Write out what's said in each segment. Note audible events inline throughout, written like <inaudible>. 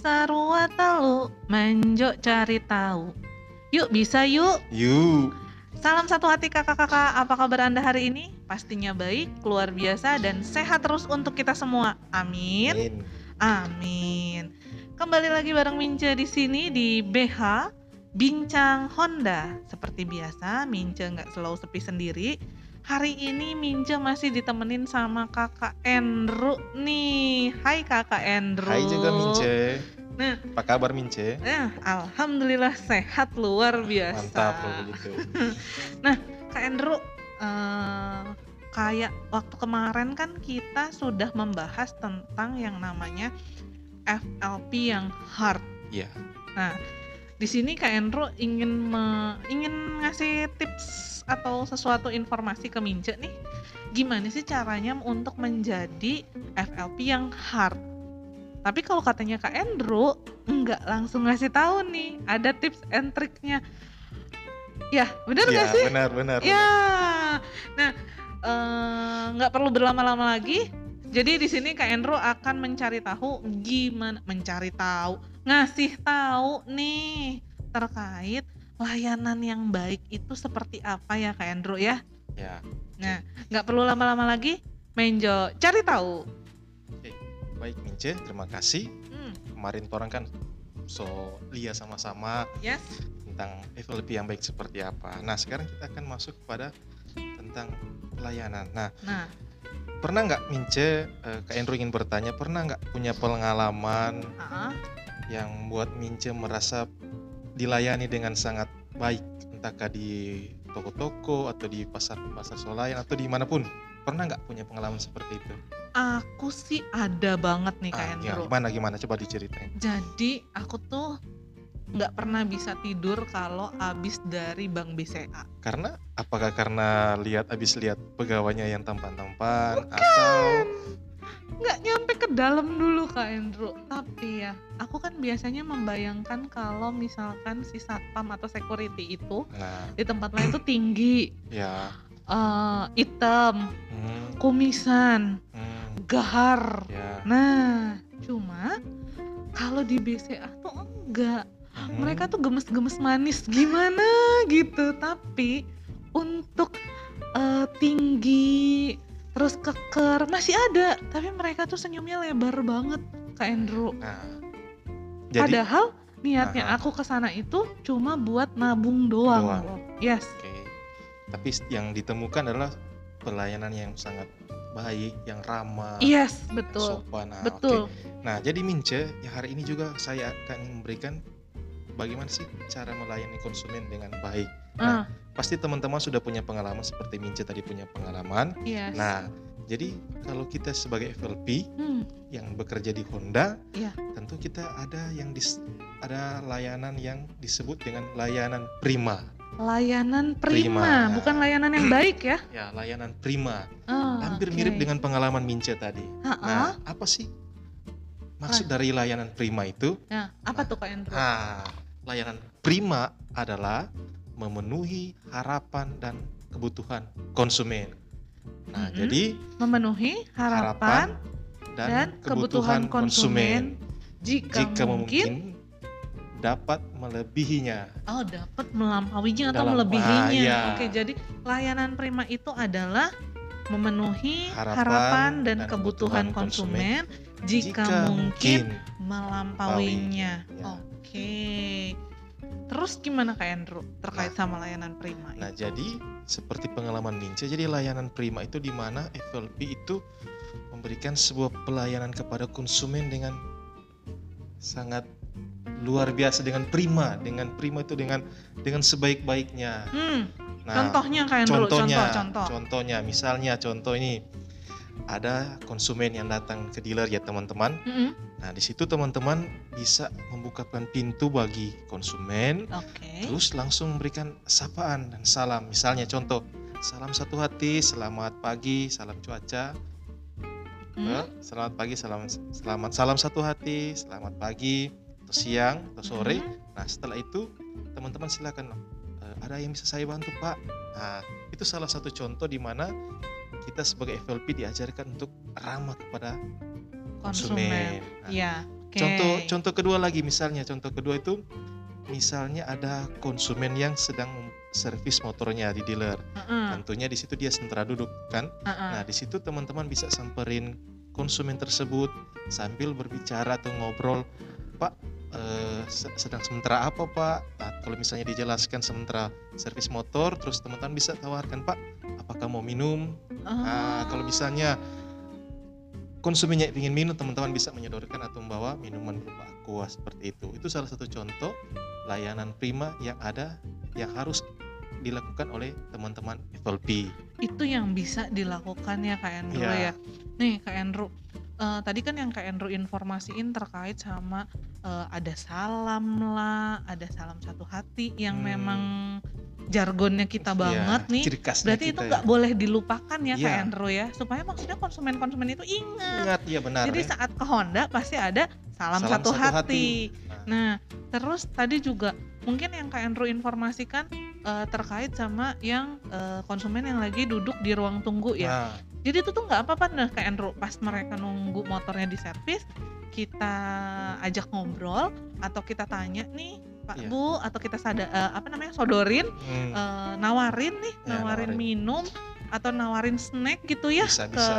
sarua talu, menjo cari tahu. Yuk bisa yuk. Yuk. Salam satu hati kakak-kakak, apa kabar Anda hari ini? Pastinya baik, luar biasa, dan sehat terus untuk kita semua. Amin. Amin. Amin. Kembali lagi bareng Mince di sini di BH Bincang Honda. Seperti biasa, Mince nggak selalu sepi sendiri. Hari ini Mince masih ditemenin sama kakak Andrew nih. Hai kakak Andrew. Hai juga Mince. Nah, Apa kabar Mince? eh, alhamdulillah sehat luar biasa. Mantap begitu. <laughs> Kak Andrew, eh, kayak waktu kemarin kan kita sudah membahas tentang yang namanya FLP yang hard. Iya. Nah, di sini Kak Andrew ingin me- ingin ngasih tips atau sesuatu informasi ke Mince nih. Gimana sih caranya untuk menjadi FLP yang hard? Tapi kalau katanya Kak Andrew nggak langsung ngasih tahu nih, ada tips and triknya. Ya, bener nggak Iya, sih? benar benar. Ya, nah eh, nggak perlu berlama-lama lagi. Jadi di sini Kak Andrew akan mencari tahu gimana mencari tahu, ngasih tahu nih terkait layanan yang baik itu seperti apa ya Kak Andrew ya. Ya. Nah, nggak perlu lama-lama lagi, Menjo cari tahu. Baik Mince, terima kasih. Hmm, Kemarin orang kan so lihat sama-sama yes. tentang FLP yang baik seperti apa. Nah, sekarang kita akan masuk kepada tentang pelayanan. Nah, Nah, pernah nggak Mince, eh, Kak Andrew ingin bertanya, pernah nggak punya pengalaman ah, yang buat Mince merasa dilayani dengan sangat baik, entahkah di toko-toko atau di pasar-pasar swalayan atau di mana pun. Pernah nggak punya pengalaman seperti itu? aku sih ada banget nih Kak Ah, ya, Andrew. gimana gimana? Coba diceritain. Jadi aku tuh nggak pernah bisa tidur kalau abis dari Bank BCA. Karena apakah karena lihat habis lihat pegawainya yang tampan-tampan atau nggak nyampe ke dalam dulu Kak Andrew. Tapi ya aku kan biasanya membayangkan kalau misalkan si satpam atau security itu nah. di tempat lain tuh tinggi. <clears throat> Ya. Eh, hitam hmm, kumisan hmm, gahar. Ya. Nah cuma kalau di BCA tuh enggak hmm, mereka tuh gemes-gemes manis. Gimana gitu? Tapi untuk eh, tinggi terus keker masih ada. Tapi mereka tuh senyumnya lebar banget Kak Andrew. Nah jadi padahal niatnya Aha. aku ke sana itu cuma buat nabung doang, Doang. yes. Oke. Tapi yang ditemukan adalah pelayanan yang sangat baik yang ramah yes betul. sopan. Nah, betul. Oke. nah jadi Mince ya hari ini juga saya akan memberikan bagaimana sih cara melayani konsumen dengan baik ah pasti teman-teman sudah punya pengalaman seperti Mince tadi punya pengalaman yes Nah, jadi kalau kita sebagai FLP Hmm, yang bekerja di Honda, Iya. tentu kita ada yang dis- ada layanan yang disebut dengan layanan prima. layanan prima, Prima. bukan layanan yang baik ya <clears throat> Ya, layanan prima. Ah, Hampir oke. mirip dengan pengalaman Mince tadi. Ha-ha. Nah, apa sih maksud dari layanan prima itu? Nah, apa tuh Kak Andrew Nah, layanan prima adalah memenuhi harapan dan kebutuhan konsumen. Nah, Mm-mm. jadi memenuhi harapan, dan, dan kebutuhan konsumen jika, jika mungkin mungkin dapat melebihinya. oh dapat melampauinya atau Dalam- melebihinya. ah, iya. Oke, jadi layanan prima itu adalah memenuhi harapan, Harapan dan, dan kebutuhan kebutuhan konsumen, jika, mungkin, melampauinya. Ya. Oke. Terus gimana Kak Andrew terkait sama layanan prima Nah, itu? jadi seperti pengalaman Mince, jadi layanan prima itu di mana FLP itu memberikan sebuah pelayanan kepada konsumen dengan sangat luar biasa dengan prima, dengan prima itu dengan dengan sebaik-baiknya. Hmm, Nah, contohnya contohnya, contoh, contoh. contohnya, misalnya contoh ini ada konsumen yang datang ke dealer ya teman-teman. Mm-mm. Nah di situ teman-teman bisa membukakan pintu bagi konsumen, Oke. terus langsung memberikan sapaan dan salam. Misalnya contoh, salam satu hati, selamat pagi, salam cuaca. Hmm? Eh, Selamat pagi, salam selamat salam satu hati, selamat pagi, atau siang, atau sore. Mhm. Nah setelah itu teman-teman silakan "Eh, ada yang bisa saya bantu pak. Nah itu salah satu contoh di mana kita sebagai FLP diajarkan untuk ramah kepada konsumen. Nah, Iya. Oke. Contoh contoh kedua lagi misalnya contoh kedua itu misalnya ada konsumen yang sedang servis motornya di dealer. Heeh, Tentunya di situ dia sementara duduk kan. heeh. Nah, di situ teman-teman bisa samperin konsumen tersebut sambil berbicara atau ngobrol, "Pak, eh, se- sedang sementara apa, Pak?" Nah, kalau misalnya dijelaskan sementara servis motor, terus teman-teman bisa tawarkan, "Pak, apakah mau minum?" Nah, kalau Oh. misalnya konsumennya ingin minum, teman-teman bisa menyodorkan atau membawa minuman berupa aqua seperti itu. Itu salah satu contoh layanan prima yang ada yang harus dilakukan oleh teman-teman FLP. itu yang bisa dilakukan ya Kak Andrew Iya. ya. Nih Kak Andrew, eh, tadi kan yang Kak Andrew informasiin terkait sama eh, ada salam lah, ada salam satu hati yang Hmm. memang jargonnya kita banget Ya, nih. ciri khasnya Berarti itu kita nggak boleh dilupakan ya Kak Iya. Andrew ya, supaya maksudnya konsumen-konsumen itu ya. ingat. Ingat ya benar. Jadi ya. saat ke Honda pasti ada salam, Salam satu, satu hati. hati. Nah, terus tadi juga mungkin yang Kak Andrew informasikan eh, terkait sama yang eh, konsumen yang lagi duduk di ruang tunggu ya. Nah, Jadi itu tuh nggak apa-apa nah Kak Andrew pas mereka nunggu motornya di servis kita ajak ngobrol atau kita tanya nih Pak Iya. Bu atau kita sada eh, apa namanya sodorin hmm, eh, nawarin nih Ya, nawarin, nawarin. minum atau nawarin snack gitu ya bisa ke bisa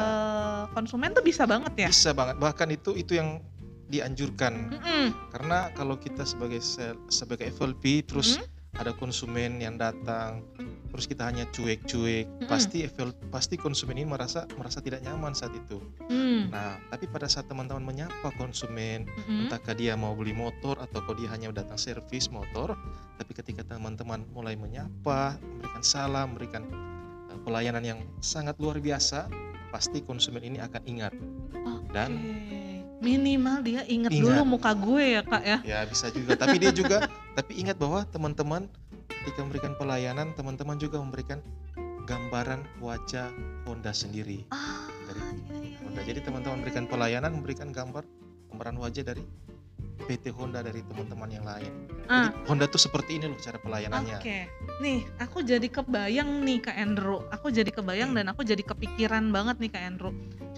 konsumen tuh bisa banget ya. bisa banget. Bahkan itu itu yang dianjurkan Mm-mm. karena kalau kita sebagai sel- sebagai FLP terus Mm. Ada konsumen yang datang terus kita hanya cuek-cuek Mm-mm. pasti pasti konsumen ini merasa merasa tidak nyaman saat itu Mm. nah tapi pada saat teman-teman menyapa konsumen Mm-mm. entahkah dia mau beli motor atau kalau dia hanya datang servis motor tapi ketika teman-teman mulai menyapa memberikan salam memberikan uh, pelayanan yang sangat luar biasa pasti konsumen ini akan ingat dan Oke. Minimal dia inget Ingat. dulu muka gue ya kak ya. ya bisa juga tapi dia juga <laughs> tapi ingat bahwa teman-teman ketika memberikan pelayanan teman-teman juga memberikan gambaran wajah Honda sendiri Ah, Dari iya, iya, Honda iya, jadi iya, teman-teman iya. memberikan pelayanan memberikan gambar gambaran wajah dari PT Honda dari teman-teman yang lain Ah, jadi Honda tuh seperti ini loh cara pelayanannya Oke, nih aku jadi kebayang nih Kak Andrew. Aku jadi kebayang dan aku jadi kepikiran banget nih Kak Andrew.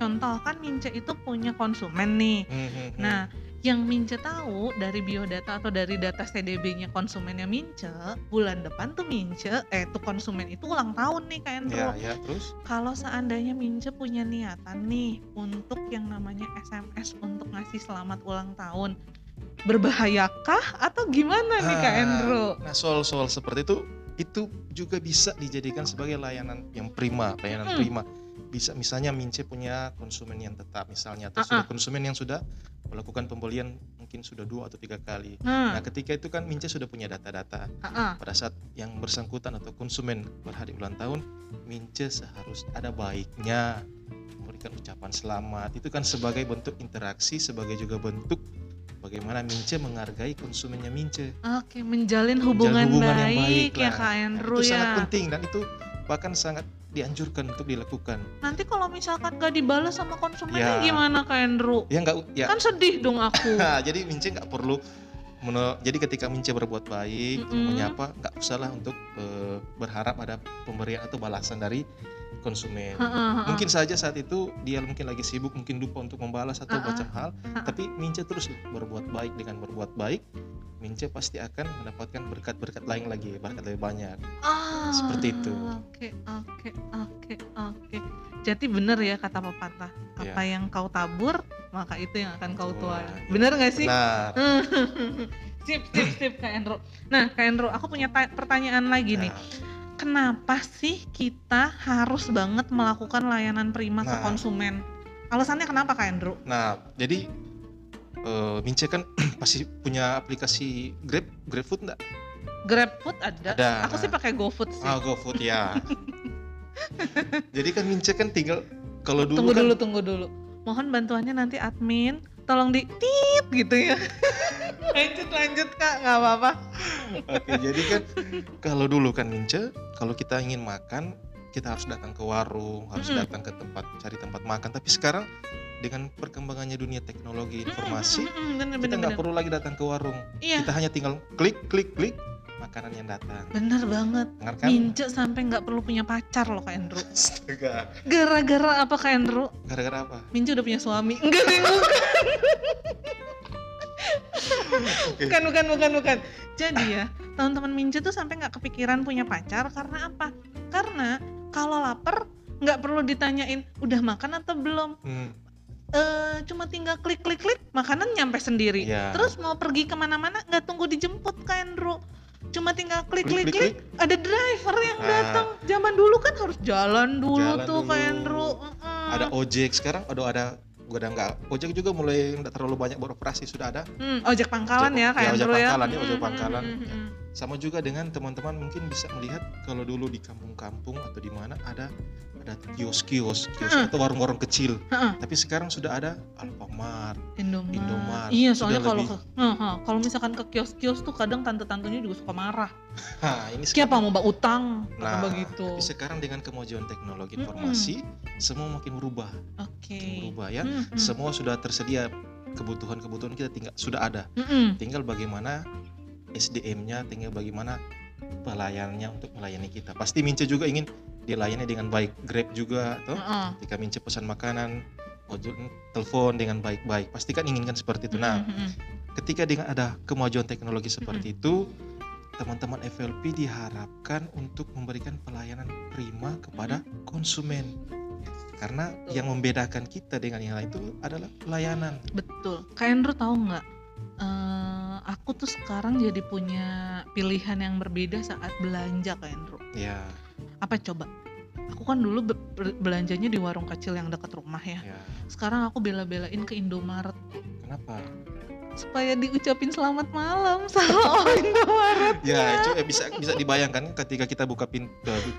Contoh kan Mince itu punya konsumen nih. Hmm, hmm, hmm. Nah, yang Mince tahu dari biodata atau dari data CDB-nya konsumennya Mince, bulan depan tuh Mince, eh tuh konsumen itu ulang tahun nih Kak Andrew. ya ya terus Kalau seandainya Mince punya niatan nih untuk yang namanya SMS untuk ngasih selamat ulang tahun, berbahayakah atau gimana nih Kak Ah, Andrew? nah soal-soal seperti itu itu juga bisa dijadikan sebagai layanan yang prima layanan Mm. prima bisa misalnya Mince punya konsumen yang tetap misalnya atau Ah, sudah konsumen yang sudah melakukan pembelian mungkin sudah dua atau tiga kali. Nah, nah ketika itu kan Mince sudah punya data-data. Ah, pada saat yang bersangkutan atau konsumen berhari ulang tahun Mince seharus ada baiknya memberikan ucapan selamat. Itu kan sebagai bentuk interaksi sebagai juga bentuk bagaimana Mince menghargai konsumennya Mince. Oke, menjalin hubungan, hubungan yang baik, baik ya lah. Kak Nah, Andrew itu ya. sangat penting dan itu bahkan sangat dianjurkan untuk dilakukan Nanti kalau misalkan gak dibalas sama konsumennya Ya. gimana Kak Andrew? ya enggak ya Kan sedih dong aku. <laughs> Nah, jadi Mince nggak perlu jadi ketika Mince berbuat baik Mm-mm. menyapa nggak usahlah untuk eh, berharap ada pemberian atau balasan dari konsumen Heeh, mungkin saja saat itu dia mungkin lagi sibuk mungkin lupa untuk membalas atau macam hal tapi Mince terus berbuat baik dengan berbuat baik Mince pasti akan mendapatkan berkat-berkat lain lagi berkat lebih banyak Ah, Seperti itu. Oke, oke, oke, oke. Jadi bener ya kata pepatah, apa yang kau tabur maka itu yang akan kau tuai. ya. Bener gak sih? benar <laughs> sip, sip, sip Kak Andrew. Nah, Kak Andrew, aku punya ta- pertanyaan lagi nih. Nah, Kenapa sih kita harus banget melakukan layanan prima ke Nah. konsumen? Alasannya kenapa Kak Andrew? Nah, jadi eh, Mince kan <clears throat> pasti punya aplikasi Grab, GrabFood enggak? GrabFood ada. Ada, Aku sih pakai GoFood sih. Ah, GoFood ya. <laughs> jadi kan Mince kan tinggal kalau dulu tunggu kan dulu, tunggu dulu. Mohon bantuannya nanti admin tolong di tit gitu ya. <laughs> lanjut lanjut Kak, nggak apa-apa. Oke, jadi kan kalau dulu kan Mince, kalau kita ingin makan, kita harus datang ke warung, harus Mm-mm. datang ke tempat cari tempat makan. Tapi sekarang dengan perkembangannya dunia teknologi informasi, Mm, mm, mm, bener, kita bener, nggak bener. perlu lagi datang ke warung. Iya, Kita hanya tinggal klik, klik, klik, makanan yang datang. bener banget. Kan? Mince sampai nggak perlu punya pacar loh Kak Andrew. <laughs> Astaga. Gara-gara apa Kak Andrew? Gara-gara apa? Mince udah punya suami. Enggak deh, bukan bukan bukan bukan jadi ya teman-teman mince tuh sampai nggak kepikiran punya pacar karena apa karena kalau lapar nggak perlu ditanyain udah makan atau belum Hmm, eh cuma tinggal klik klik klik makanan nyampe sendiri Iya. terus mau pergi ke mana-mana nggak tunggu dijemput kak Andrew cuma tinggal klik klik Klik, klik, klik, ada driver yang Ah. datang zaman dulu kan harus jalan dulu Jalan tuh dulu. Andrew Mm-mm. ada ojek sekarang ada ada gua udah nggak ojek juga mulai nggak terlalu banyak beroperasi sudah ada Hmm, ojek pangkalan ya Ojek- kak ya, ojek ya pangkalan, ya, ojek Mm-mm, pangkalan. mm-mm, mm-mm. Sama juga dengan teman-teman mungkin bisa melihat kalau dulu di kampung-kampung atau di mana ada ada kios-kios kios atau warung-warung kecil Heeh. tapi sekarang sudah ada Alfamart Indomart. Indomart. Iya, soalnya kalau lebih- ke- kalau misalkan ke kios-kios tuh kadang tante-tantenya juga suka marah. <laughs> nah ini Siapa mau mbak utang? Nah, begitu. tapi sekarang dengan kemajuan teknologi informasi semua makin berubah Oke. makin berubah ya Hmm, hmm. semua sudah tersedia kebutuhan-kebutuhan kita tinggal sudah ada Mm-mm. tinggal bagaimana SDM-nya tinggal bagaimana pelayanannya untuk melayani kita pasti Mince juga ingin dilayani dengan baik Grab juga toh Heeh. ketika Mince pesan makanan ojol telepon dengan baik-baik pasti kan inginkan seperti itu nah Mm-mm, mm-mm. ketika dengan ada kemajuan teknologi seperti itu teman-teman FLP diharapkan untuk memberikan pelayanan prima kepada konsumen karena Betul. yang membedakan kita dengan yang lain itu adalah pelayanan Betul. Kak Andrew tahu nggak? Eh, aku tuh sekarang jadi punya pilihan yang berbeda saat belanja Kak Andrew. ya Apa coba? Aku kan dulu be- be- belanjanya di warung kecil yang dekat rumah ya. ya Sekarang aku bela-belain ke Indomaret kenapa supaya diucapin selamat malam <laughs> sama orang Indomaret. ya itu eh, bisa bisa dibayangkan ketika kita buka pintu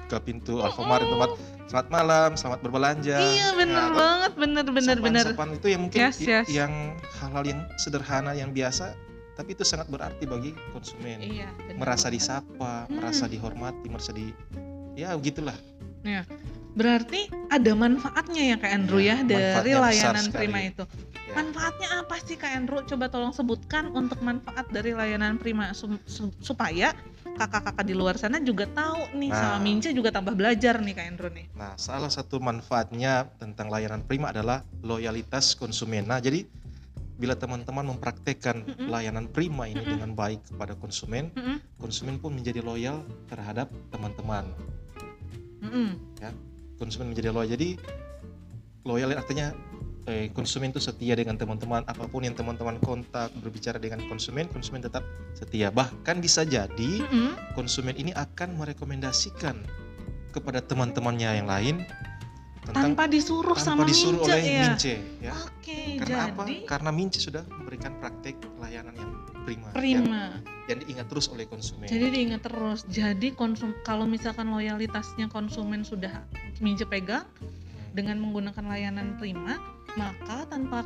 buka pintu Alfamart Indomaret selamat malam selamat berbelanja Iya bener Nah, banget, bener bener bener. Sapan itu yang mungkin Yes, yes. yang hal-hal yang sederhana yang biasa tapi itu sangat berarti bagi konsumen Iya. bener merasa disapa Hmm. merasa dihormati merasa di ya begitulah Berarti ada manfaatnya ya Kak Andrew Iya, ya, dari layanan. Prima itu. Ya. Manfaatnya apa sih Kak Andrew? Coba tolong sebutkan untuk manfaat dari layanan Prima su- su- supaya kakak-kakak di luar sana juga tahu nih Nah. sama Mince juga tambah belajar nih Kak Andrew nih. Nah, salah satu manfaatnya tentang layanan prima adalah loyalitas konsumen. Nah, jadi bila teman-teman mempraktekkan Mm-mm. layanan prima ini Mm-mm. dengan baik kepada konsumen, Mm-mm, konsumen pun menjadi loyal terhadap teman-teman. mm-mm. Konsumen menjadi loyal. Jadi loyal artinya eh, konsumen itu setia dengan teman-teman. Apa pun yang teman-teman kontak berbicara dengan konsumen, konsumen tetap setia. Bahkan bisa jadi Mm-mm. konsumen ini akan merekomendasikan kepada teman-temannya yang lain tentang Tanpa disuruh tanpa sama disuruh Mince oleh ya. Mince ya. Oke, Karena apa? jadi Karena Mince sudah memberikan praktek layanan yang prima, Yang, prima. yang diingat terus oleh konsumen. Jadi diingat terus. Jadi konsum kalau misalkan loyalitasnya konsumen sudah Mince pegang Hmm. dengan menggunakan layanan prima, maka tanpa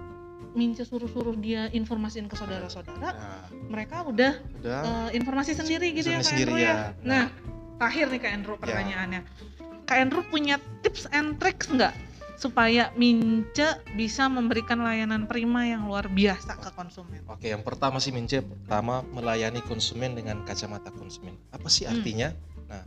Mince suruh-suruh dia informasiin ke saudara-saudara, Nah, mereka udah udah eh, informasi sendiri gitu ya Kak sendiri Andrew ya. ya. Nah, terakhir nih Kak Andrew pertanyaannya. Kak Andrew punya tips and tricks nggak supaya Mince bisa memberikan layanan prima yang luar biasa ke konsumen? Oke, yang pertama sih Mince pertama melayani konsumen dengan kacamata konsumen. Apa sih Hmm. artinya? Nah,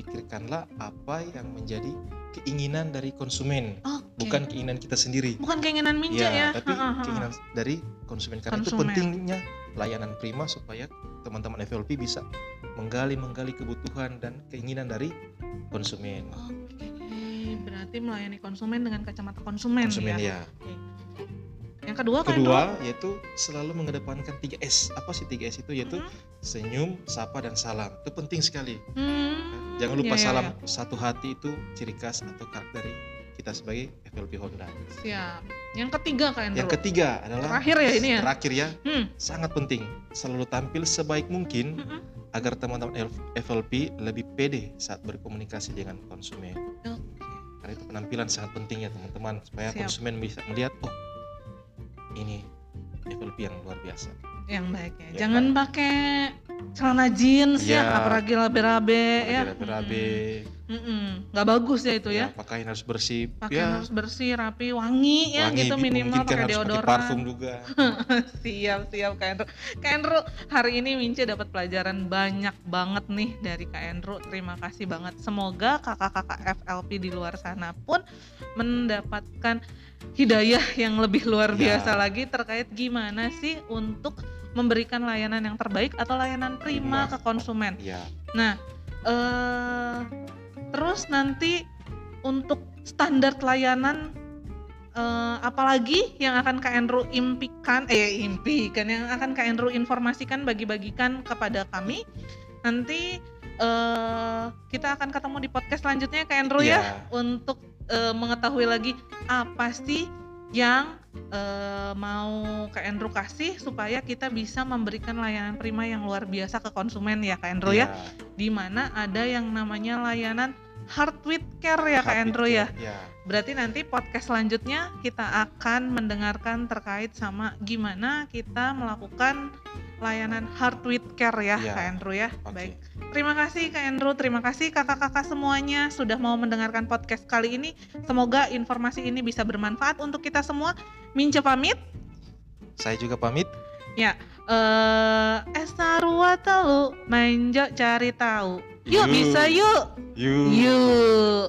pikirkanlah apa yang menjadi keinginan dari konsumen, Oke. bukan keinginan kita sendiri. Bukan keinginan Mince ya. Ya, tapi Ha, ha, ha. keinginan dari konsumen karena itu Konsumen. pentingnya layanan prima supaya teman-teman FLP bisa menggali menggali kebutuhan dan keinginan dari konsumen. Oke, berarti melayani konsumen dengan kacamata konsumen, Konsumen ya. ya. Yang kedua Kedua Andrew? yaitu selalu mengedepankan 3S. Apa sih 3S itu? Yaitu Mhm. senyum, sapa dan salam. Itu penting sekali. Hmm, Jangan lupa iya, iya, salam iya. satu hati itu ciri khas atau karakter kita sebagai FLP Honda. Siap. Yang ketiga Andrew. Yang ketiga adalah Terakhir ya ini ya? Terakhir ya, Hmm. sangat penting selalu tampil sebaik mungkin Mm-mm. agar teman-teman FLP lebih pede saat berkomunikasi dengan konsumen. Oke. Karena itu penampilan sangat penting ya teman-teman supaya Siap. konsumen bisa melihat oh ini FLP yang luar biasa. Yang baik ya. Ya, Jangan pakai celana jeans ya, Iya. apalagi rabe-rabe ya. Berabe, Mm-mm. Nggak bagus ya itu ya. pakaian harus bersih, Pakaian ya, harus bersih, rapi, wangi ya wangi, gitu bi- minimal pakai deodoran. parfum juga. <laughs> siap siap Kak Andrew. Kak Andrew hari ini Mince dapat pelajaran banyak banget nih dari Kak Andrew. Terima kasih banget. Semoga kakak-kakak FLP di luar sana pun mendapatkan hidayah yang lebih luar Ya. biasa lagi terkait gimana sih untuk memberikan layanan yang terbaik atau layanan prima Prima. ke konsumen. ya Nah, eh terus nanti untuk standar layanan eh, apalagi yang akan Kak Andrew impikan eh impikan yang akan Kak Andrew informasikan bagi-bagikan kepada kami nanti eh kita akan ketemu di podcast selanjutnya Kak Andrew ya Ya. untuk eh, mengetahui lagi apa sih yang eh, mau Kak Andrew kasih supaya kita bisa memberikan layanan prima yang luar biasa ke konsumen ya Kak Andrew ya. Di mana ada yang namanya layanan Heart with Care ya Kak Andrew ya. ya Berarti nanti podcast selanjutnya kita akan mendengarkan terkait sama gimana kita melakukan layanan Heart with Care ya Ya, Kak Andrew ya. oke. Baik. Terima kasih Kak Andrew, terima kasih kakak-kakak semuanya sudah mau mendengarkan podcast kali ini. Semoga informasi ini bisa bermanfaat untuk kita semua. Mince pamit. saya juga pamit Ya, eh Esa Rua telu, menjo cari tahu. Yuk Yuk. bisa yuk. yuk Yuk.